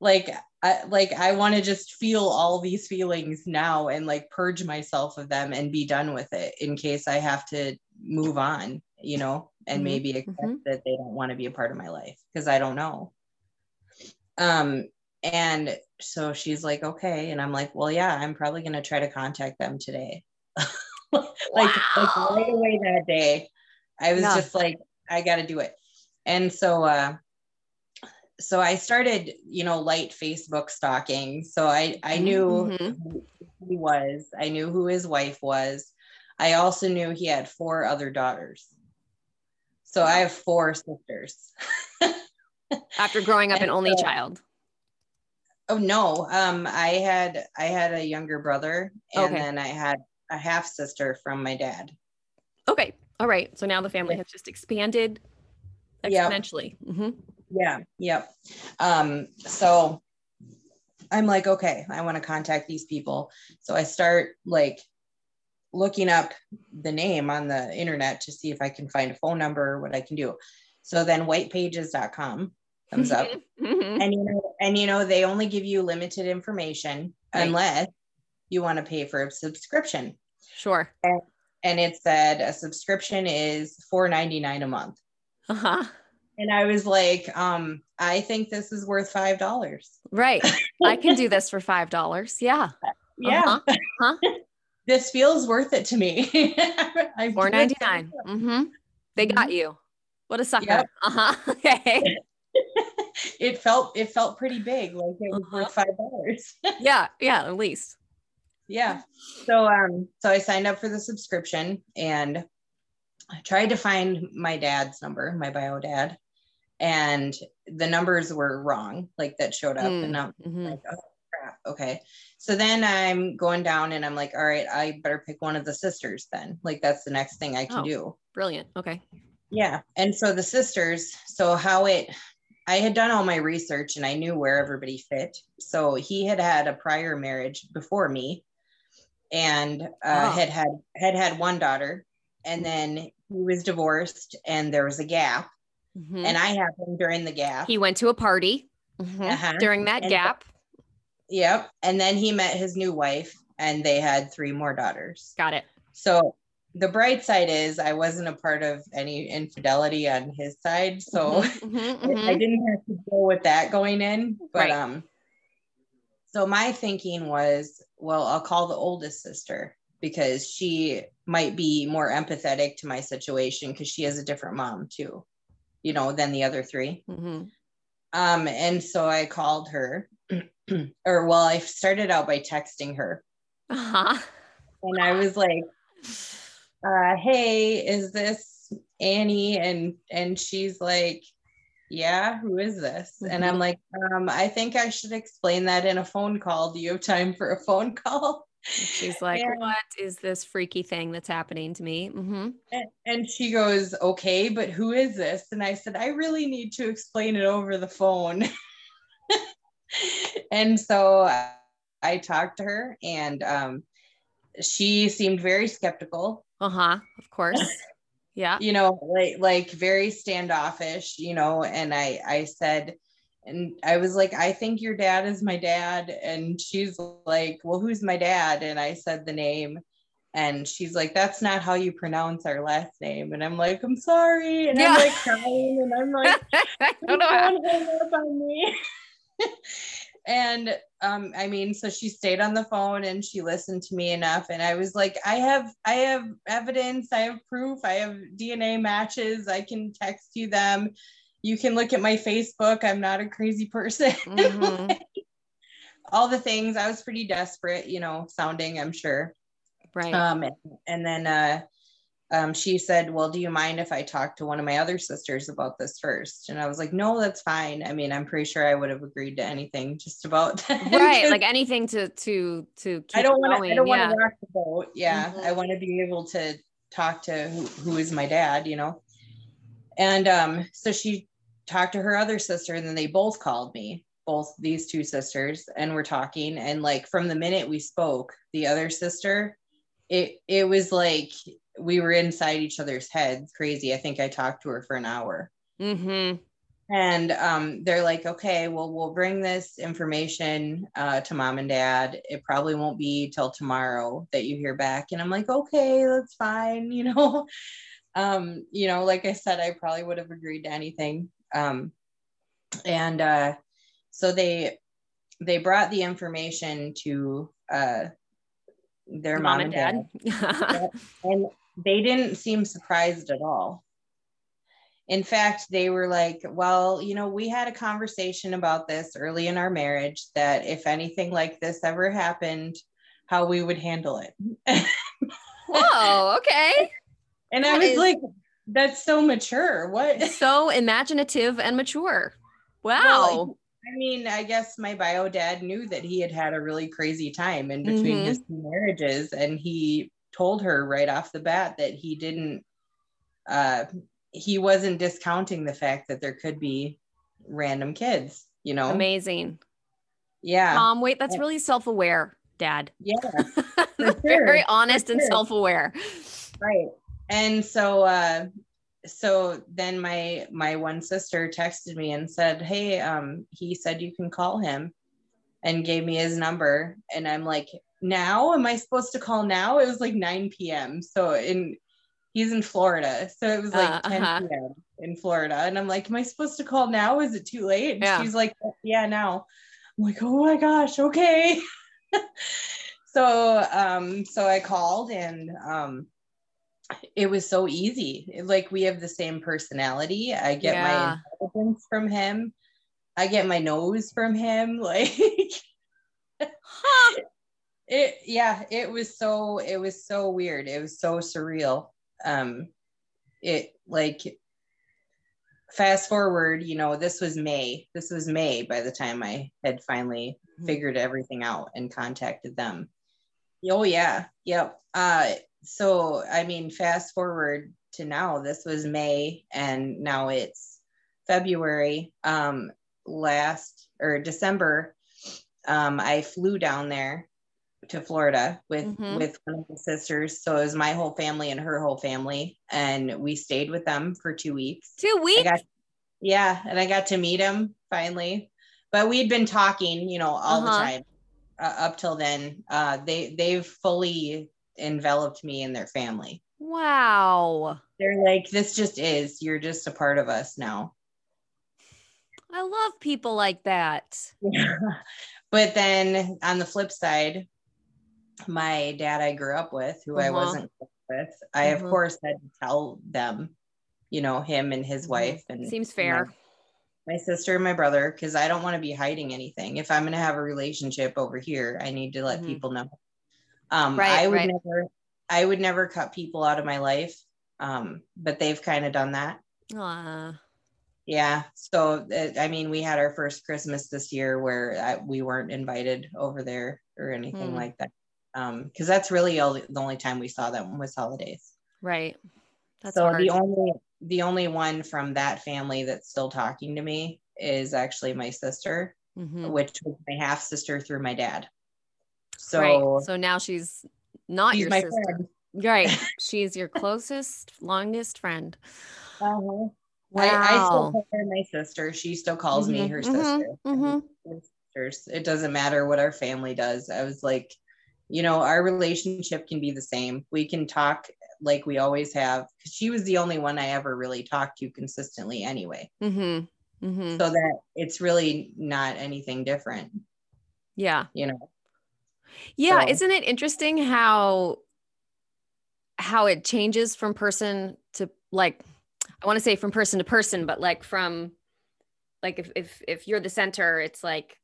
like I like I want to just feel all these feelings now and like purge myself of them and be done with it in case I have to move on, you know, and Mhm, maybe accept mhm. that they don't want to be a part of my life because I don't know. Um and so she's like, okay. And I'm like, well, yeah, I'm probably gonna try to contact them today. like, like right away that day. I was Yeah. just like, I gotta do it. And so uh so I started, you know, light Facebook stalking. So I I knew Mhm. who he was. I knew who his wife was. I also knew he had four other daughters. So I have four sisters. After growing up an only so- child. Oh no, um, I had I had a younger brother, and Okay. then I had a half sister from my dad. Okay. All right. So now the family has just expanded Yep. exponentially. hmm Yeah, yep. Um, so I'm like, okay, I want to contact these people. So I start like looking up the name on the internet to see if I can find a phone number or what I can do. So then whitepages.com comes up. Mhm. and you know, and you know, they only give you limited information Right. unless you want to pay for a subscription. Sure. And it said a subscription is $4.99 a month. Uh-huh. And I was like, um, I think this is worth five dollars. Right. I can do this for five dollars. Yeah. Yeah. Uh-huh. Huh? This feels worth it to me. Four ninety nine. Mm-hmm. They got you. What a sucker. Yep. Uh-huh. Okay. It felt it felt pretty big, like it was Uh-huh. worth five dollars. Yeah. Yeah. At least. yeah. So um so I signed up for the subscription and I tried to find my dad's number, my bio dad, and the numbers were wrong, like that showed up. Mm, And I'm mhm. like, oh crap. Okay. So then I'm going down and I'm like, all right, I better pick one of the sisters then. Like that's the next thing I can Oh. do. Brilliant. Okay. Yeah. And so the sisters, so how it, I had done all my research and I knew where everybody fit. So he had had a prior marriage before me and uh, had had had had one daughter and then he was divorced and there was a gap Mhm. and I happened during the gap. he went to a party mhm, Uh-huh. during that And- gap. yep. And then he met his new wife and they had three more daughters. Got it. So the bright side is I wasn't a part of any infidelity on his side. So Mhm, mhm, I- I didn't have to deal with that going in, but Right. um so my thinking was, well, I'll call the oldest sister because she might be more empathetic to my situation because she has a different mom too, you know, than the other three. Mhm. Um and so I called her or well, I started out by texting her Uh-huh. and I was like, uh, hey, is this Annie? And and she's like, yeah, who is this? And I'm like, um, I think I should explain that in a phone call. Do you have time for a phone call? She's like, Yeah. what is this freaky thing that's happening to me? hmm And, and she goes, okay, but who is this? And I said, I really need to explain it over the phone. and so I, I talked to her and um, she seemed very skeptical Uh-huh. Of course. Yeah. you know like like very standoffish you know and i i said and i was like i think your dad is my dad and she's like well who's my dad and i said the name and she's like that's not how you pronounce our last name and i'm like i'm sorry and Yeah. i'm like crying and i'm like I don't know how. hang up on me. and um, I mean, so she stayed on the phone and she listened to me enough. And I was like, I have, I have evidence, I have proof, I have DNA matches, I can text you them. You can look at my Facebook. I'm not a crazy person. Mhm. All the things. I was pretty desperate, you know, sounding, I'm sure. Right. Um, and then uh, um, she said, Well, do you mind if I talk to one of my other sisters about this first? And I was like, No, that's fine. I mean, I'm pretty sure I would have agreed to anything just about that. right. Like anything to to to keep I don't want to. I don't yeah. want to rock the boat. Yeah. Mhm. I want to be able to talk to who, who is my dad, you know. And um, so she talked to her other sister, and then they both called me. both these two sisters and we're talking and like from the minute we spoke the other sister it it was like we were inside each other's heads crazy. I think i talked to her for an hour. Mm-hmm. and um, they're like okay well we'll bring this information uh, to mom and dad. It probably won't be till tomorrow that you hear back. And i'm like okay that's fine you know? Um, you know like i said i probably would have agreed to anything. Um, and uh, so they they brought the information to uh, their mom, and dad, and they didn't seem surprised at all in fact they were like well you know we had a conversation about this early in our marriage that if anything like this ever happened how we would handle it Whoa, okay. and i was is- like that's so mature what So imaginative and mature. Wow. Well, I mean, I guess my bio dad knew that he had had a really crazy time in between Mhm. his two marriages, and he told her right off the bat that he didn't, uh, he wasn't discounting the fact that there could be random kids, you know? Amazing. Yeah, Mom, wait, that's Yeah. really self-aware, Dad. yeah, Very honest For and sure. self-aware. right. And so, uh, so then my my one sister texted me and said, "Hey, um, he said you can call him," and gave me his number. And I'm like, "Now? Am I supposed to call now?" It was like 9 p.m. So in he's in Florida, so it was like Uh, 10 uh-huh. p.m. in Florida, and I'm like, "Am I supposed to call now? Is it too late?" And Yeah. she's like, "Yeah, now." I'm like, "Oh my gosh, okay." so um, so I called and um it was so easy. Like we have the same personality. I get Yeah. my intelligence from him. I get my nose from him. Like Huh. It yeah, it was so it was so weird. It was so surreal. Um it like fast forward, you know, this was May. This was May by the time I had finally Mhm. figured everything out and contacted them. Oh yeah, yep. Uh, so I mean, fast forward to now. This was May, and now it's February. Um, last or December, um, I flew down there to Florida with Mhm. with one of the sisters. So it was my whole family and her whole family, and we stayed with them for two weeks. Two weeks. got, yeah, and I got to meet him finally. But we'd been talking, you know, all Uh-huh. the time uh, up till then. Uh, they they've fully enveloped me in their family. Wow. They're like, this just is. You're just a part of us now. I love people like that. but then on the flip side, my dad I grew up with, who I Uh-huh. wasn't with, I of Mhm. course had to tell them, you know, him and his Mhm. wife and Seems fair. my sister and my brother because I don't want to be hiding anything. If I'm going to have a relationship over here, I need to let Mhm. people know. Um, Right, I would right. never, I would never cut people out of my life. Um, but they've kind of done that. Aw. Yeah. So, uh, I mean, we had our first Christmas this year where uh, we weren't invited over there or anything Hmm. like that. Um, because that's really all, the only time we saw them was holidays. Right. That's so hard. the only the only one from that family that's still talking to me is actually my sister Mhm. which was my half sister through my dad. So, right. So now she's not she's your my sister. friend. Right. She's your closest, longest friend. Uh-huh. Wow. I, I still call her my sister. She still calls me Mhm, her mhm, sister. mhm. Sisters. It doesn't matter what our family does. I was like, you know, our relationship can be the same. We can talk like we always have. She was the only one I ever really talked to consistently anyway. Mm-hmm. Mm-hmm. So that it's really not anything different, Yeah. you know. Yeah. So- Isn't it interesting how how it changes from person to like I want to say from person to person, but like from like if if if you're the center, it's like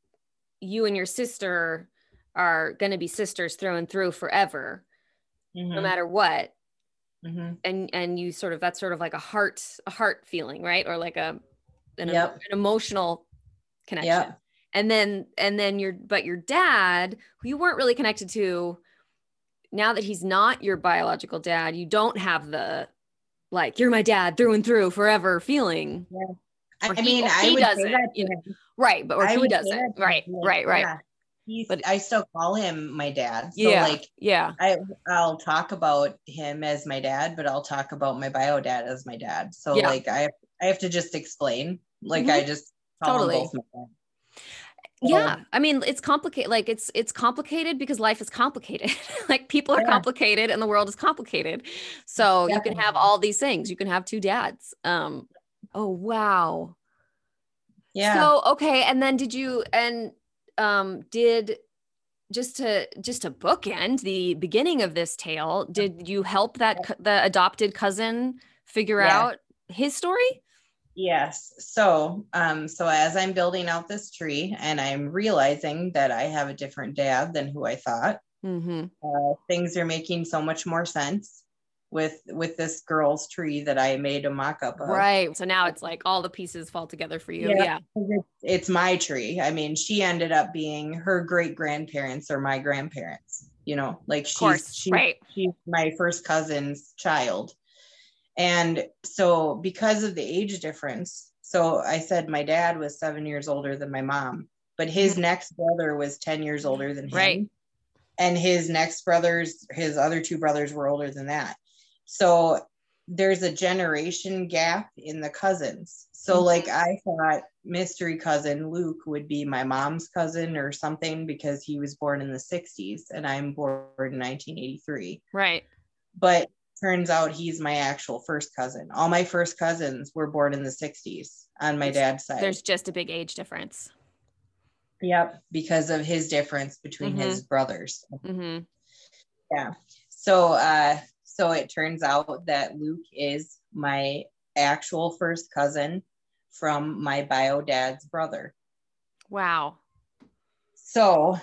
you and your sister are gonna be sisters through and through forever, no Mhm, matter what. mhm. and and you sort of that's sort of like a heart a heart feeling right or like a an, Yep. an emotional connection Yep. and then and then your but your dad who you weren't really connected to now that he's not your biological dad you don't have the like you're my dad through and through forever feeling I he- mean, I he would doesn't, that to you know. him. right but or I he doesn't right right right yeah, he's, But- I still call him my dad. So yeah like yeah I I'll talk about him as my dad, but I'll talk about my bio dad as my dad. So Yeah. like I I have to just explain. Like Mhm. I just Totally. both my dad. yeah i mean it's complicated like it's it's complicated because life is complicated like people are Yeah. complicated and the world is complicated so you can have all these things you can have two dads um oh wow Yeah. so okay and then did you and um did just to just to bookend the beginning of this tale did you help that the adopted cousin figure Yeah. out his story Yes. So, um, so as I'm building out this tree and I'm realizing that I have a different dad than who I thought, mm-hmm. uh, things are making so much more sense with with this girl's tree that I made a mock-up of. right so now it's like all the pieces fall together for you Yeah. yeah It's, my tree. I mean, she ended up being her great grandparents or my grandparents. You know, like she's course she's right she's my first cousin's child. And so because of the age difference, so I said my dad was seven years older than my mom, but his Mhm. next brother was 10 years older than him. Right. And his next brothers, his other two brothers were older than that. So there's a generation gap in the cousins. So Mhm. like I thought mystery cousin Luke would be my mom's cousin or something because he was born in the 60s and I'm born in 1983 right but turns out he's my actual first cousin. All my first cousins were born in the 60s on my dad's side. there's just a big age difference yep, because of his difference between Mhm. his brothers. mm-hmm. Yeah. So uh so it turns out that Luke is my actual first cousin from my bio dad's brother. wow So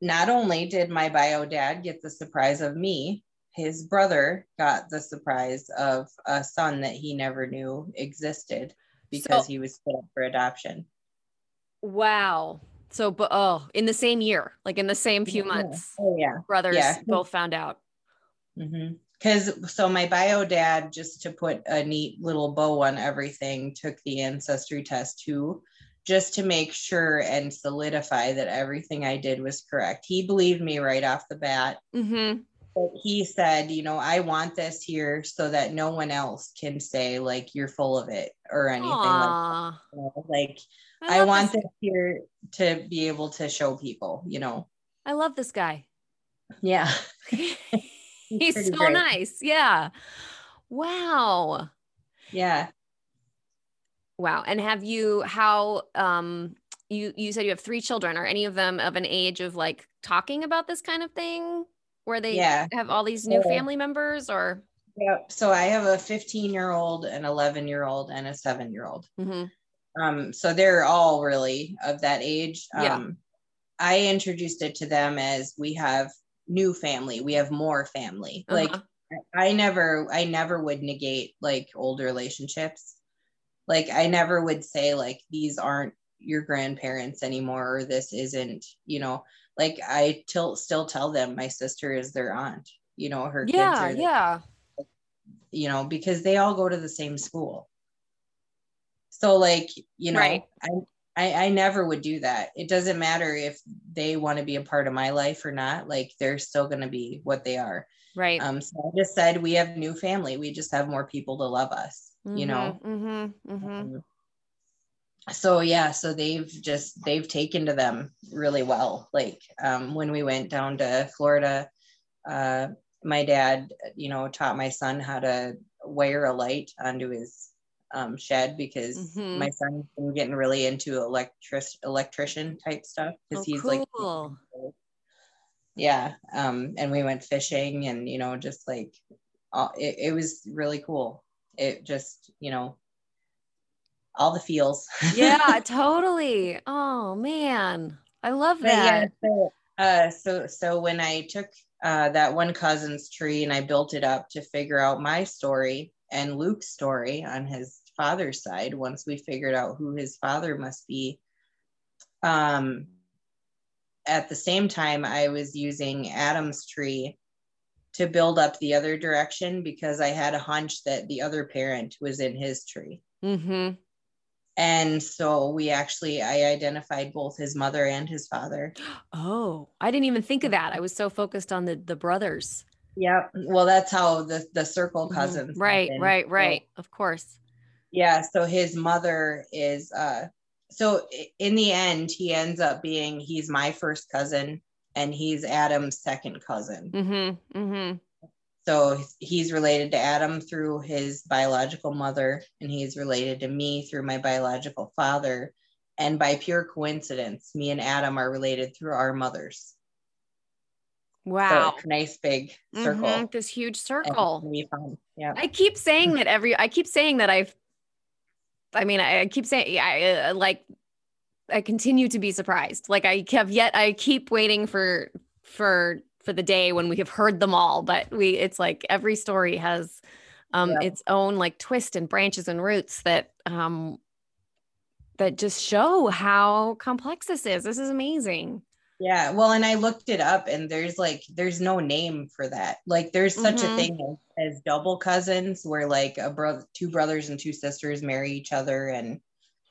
not only did my bio dad get the surprise of me, his brother got the surprise of a son that he never knew existed because So- he was put up for adoption. wow so but oh in the same year like in the same few Yeah. months Oh yeah. brothers Yeah. both found out mm-hmm. Because so my bio dad, just to put a neat little bow on everything, took the ancestry test too, just to make sure and solidify that everything I did was correct. He believed me right off the bat. mm-hmm. But he said, you know, I want this here so that no one else can say like you're full of it or anything like Aww. you know? Like I, love want this, this here to be able to show people, you know. I love this guy Yeah. he's pretty so great. nice yeah wow Yeah. wow and have you how um you you said you have three children are any of them of an age of like talking about this kind of thing where they Yeah. have all these new So- family members or Yep. So I have a 15 year old, an 11 year old, and a seven year old. Mhm. Um, so they're all really of that age. Yeah. Um, I introduced it to them as we have new family, we have more family. Like Uh-huh. I never, I never would negate like old relationships. Like I never would say like these aren't your grandparents anymore, or this isn't, you know. Like I till still tell them my sister is their aunt. You know, her kids yeah are their yeah you know, because they all go to the same school. So like, you know, Right. I, I I never would do that. It doesn't matter if they want to be a part of my life or not. Like they're still going to be what they are. right Um so I just said we have new family. We just have more people to love us, you know. mm-hmm, mm-hmm. Um, so yeah, so they've just they've taken to them really well. Like um when we went down to Florida, uh my dad, you know, taught my son how to wire a light onto his um, shed because Mhm. my son's been getting really into electric electrician type stuff because Oh, he's like yeah um and we went fishing and you know just like uh, it, it was really cool. It just you know all the feels. Yeah totally. Oh man. I love But yeah, that so, uh, so so when I took uh, that one cousin's tree and I built it up to figure out my story and Luke's story on his father's side, once we figured out who his father must be, um, at the same time I was using Adam's tree to build up the other direction because I had a hunch that the other parent was in his tree. mm-hmm And so we actually, I identified both his mother and his father. Oh, I didn't even think of that. I was so focused on the the brothers. Yeah. Well, that's how the, the circle Mhm. cousins. Right, happen. right, So- right. Of course. Yeah so his mother is uh so in the end he ends up being he's my first cousin and he's adam's second cousin Mm-hmm. Mm-hmm. so he's related to adam through his biological mother and he's related to me through my biological father and by pure coincidence me and adam are related through our mothers Wow. so nice big circle Mhm, This huge circle. yeah I keep saying that every. I keep saying that I've. I mean, I, I keep saying I uh, like. I continue to be surprised. Like I have yet. I keep waiting for for for the day when we have heard them all. But we. It's like every story has um Yeah. its own like twist and branches and roots that um that just show how complex this is. This is amazing. Yeah, well, and I looked it up, and there's like there's no name for that. Like, there's such Mhm. a thing as, as double cousins, where like a brother, two brothers and two sisters marry each other, and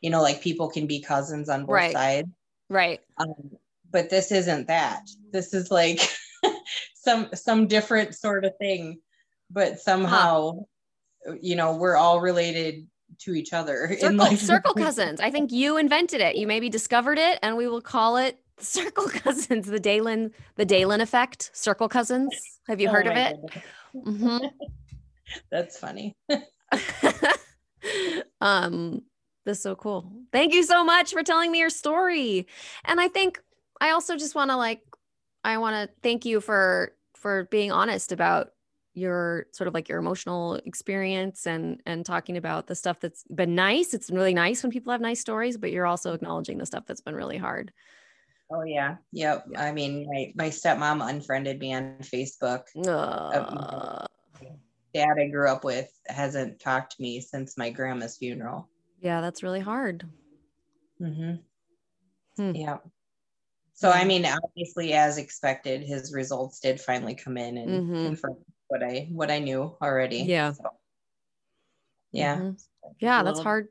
you know, like people can be cousins on both Right. sides. Right. Um, but this isn't that. This is like some some different sort of thing, but somehow, you know, we're all related to each other. in, Circle, like, circle cousins. I think you invented it. You maybe discovered it, and we will call it circle cousins. The Dalen, the Dalen effect. Circle cousins. Have you Oh heard of it? Mhm. That's funny. um, that's so cool. Thank you so much for telling me your story. And I think I also just want to like, I want to thank you for for being honest about your sort of like your emotional experience and and talking about the stuff that's been nice. It's really nice when people have nice stories, but you're also acknowledging the stuff that's been really hard. Oh yeah. Yep. I mean, my, my stepmom unfriended me on Facebook. Ugh. Dad I grew up with hasn't talked to me since my grandma's funeral. yeah, that's really hard. Mm-hmm. Hmm. Yeah. So I mean, obviously, as expected, his results did finally come in and Mhm. confirm what I what I knew already. Yeah. So, yeah. Mhm. Yeah, that's hard.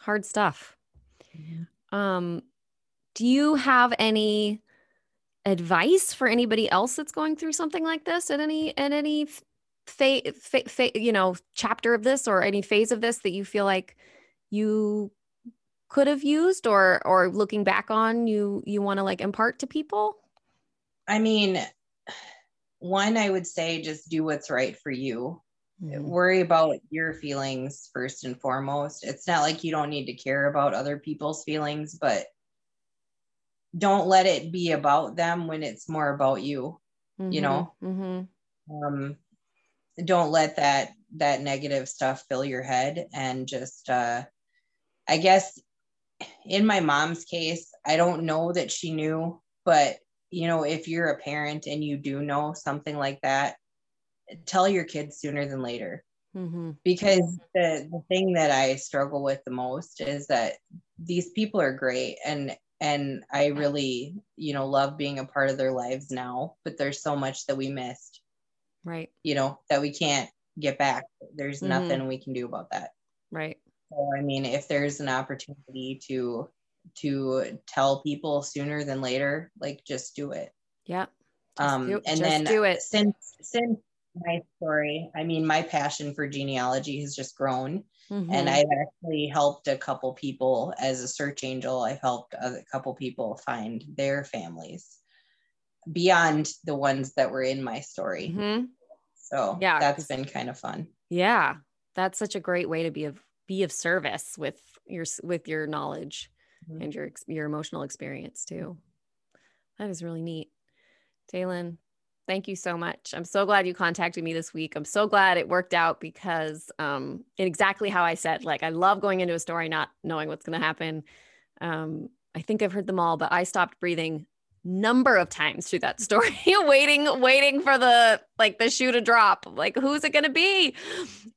Hard stuff. Um, do you have any advice for anybody else that's going through something like this at any at any fa- fa- fa- you know chapter of this or any phase of this that you feel like you could have used or or looking back on you you want to like impart to people? I mean, one, I would say just do what's right for you. Mm-hmm. worry about your feelings first and foremost. It's not like you don't need to care about other people's feelings, but don't let it be about them when it's more about you. you know. hmm Um, don't let that that negative stuff fill your head and just uh I guess in my mom's case, I don't know that she knew, but you know, if you're a parent and you do know something like that, tell your kids sooner than later hmm because the, the thing that i struggle with the most is that these people are great and and i really you know love being a part of their lives now but there's so much that we missed right. you know that we can't get back. There's Mhm. nothing we can do about that. Right. So i mean if there's an opportunity to to tell people sooner than later like just do it. Yeah. Just um do- and just then do it. since since my story i mean my passion for genealogy has just grown and Mhm. I've actually helped a couple people as a search angel. I've helped a couple people find their families beyond the ones that were in my story. Mhm. So Yeah, that's been kind of fun. Yeah, that's such a great way to be of be of service with your with your knowledge Mhm. and your your emotional experience too. That is really neat. Taylin, thank you so much. I'm so glad you contacted me this week. I'm so glad it worked out because um exactly how I said, like I love going into a story not knowing what's going to happen. Um I think I've heard them all, but I stopped breathing number of times through that story waiting waiting for the like the shoe to drop like who's it going to be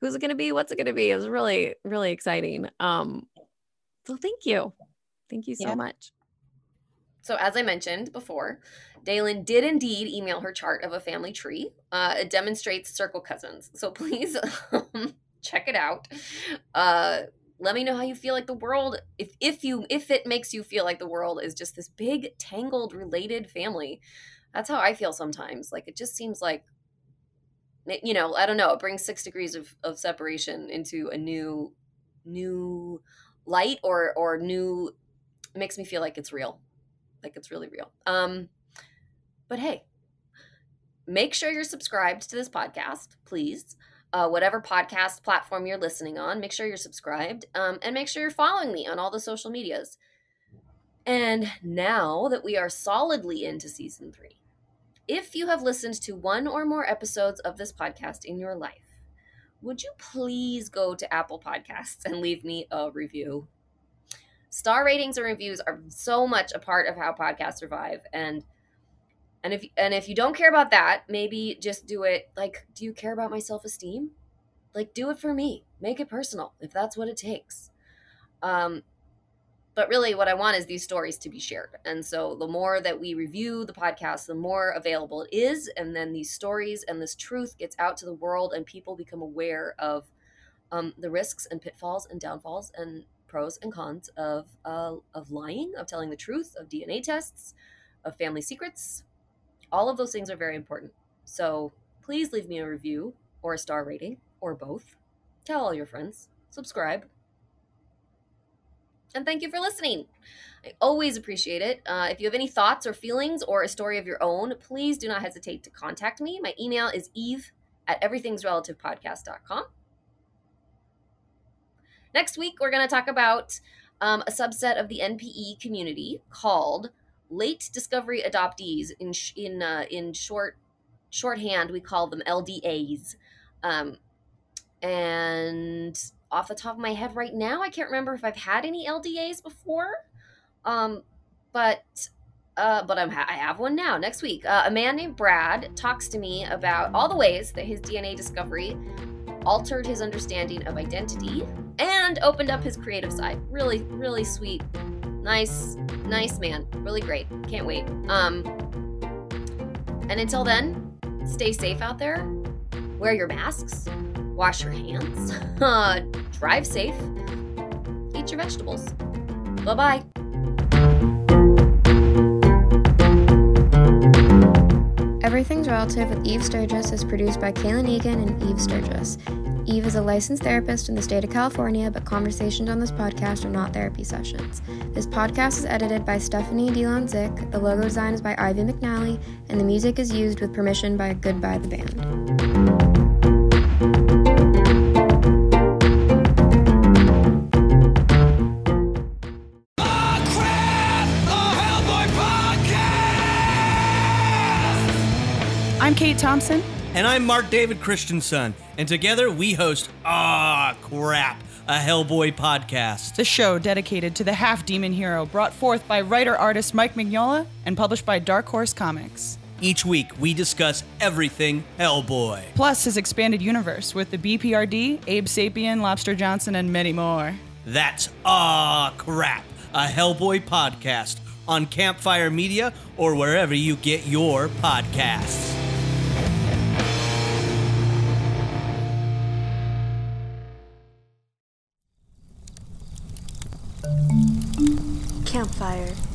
who's it going to be what's it going to be it was really really exciting um so thank you thank you so Yeah. much So, as I mentioned before, Dalen did indeed email her chart of a family tree. Uh, it demonstrates circle cousins. So, please um, check it out. Uh, let me know how you feel like the world if if you if it makes you feel like the world is just this big tangled related family that's how i feel sometimes like it just seems like you know i don't know it brings six degrees of, of separation into a new new light or or new makes me feel like it's real like it's really real um but hey make sure you're subscribed to this podcast please uh, whatever podcast platform you're listening on. Make sure you're subscribed um, and make sure you're following me on all the social medias. And now that we are solidly into season three, if you have listened to one or more episodes of this podcast in your life, would you please go to Apple Podcasts and leave me a review? Star ratings and reviews are so much a part of how podcasts survive. And and if and if you don't care about that, maybe just do it like do you care about my self-esteem? Like do it for me. Make it personal if that's what it takes. Um but really what I want is these stories to be shared. And so the more that we review the podcast, the more available it is and then these stories and this truth gets out to the world and people become aware of um, the risks and pitfalls and downfalls and pros and cons of uh, of lying, of telling the truth, of DNA tests, of family secrets, all of those things are very important. So please leave me a review or a star rating or both. Tell all your friends. Subscribe. And thank you for listening. I always appreciate it. Uh, if you have any thoughts or feelings or a story of your own, please do not hesitate to contact me. My email is eve at everythingsrelativepodcast.com. Next week, we're going to talk about um, a subset of the NPE community called late discovery adoptees in in uh, in short shorthand we call them LDAs. Um, and off the top of my head right now, I can't remember if I've had any LDAs before. Um, but uh, but I'm ha- I have one now. Next week, uh, a man named Brad talks to me about all the ways that his DNA discovery altered his understanding of identity and opened up his creative side. Really, really sweet Nice, nice man. Really great. Can't wait. Um, and until then, stay safe out there. Wear your masks. Wash your hands. Uh, drive safe. Eat your vegetables. Bye bye. Everything's Relative with Eve Sturgis is produced by Kaylin Egan and Eve Sturgis. Eve is a licensed therapist in the state of California, but conversations on this podcast are not therapy sessions. This podcast is edited by Stephanie Delon Zick, the logo design is by Ivy McNally, and the music is used with permission by Goodbye the Band. I'm Kate Thompson. And I'm Mark David Christensen. And together we host Ah Crap, a Hellboy podcast. The show dedicated to the half demon hero brought forth by writer artist Mike Mignola and published by Dark Horse Comics. Each week we discuss everything Hellboy. Plus his expanded universe with the BPRD, Abe Sapien, Lobster Johnson, and many more. That's Ah Crap, a Hellboy podcast on Campfire Media or wherever you get your podcasts. Campfire.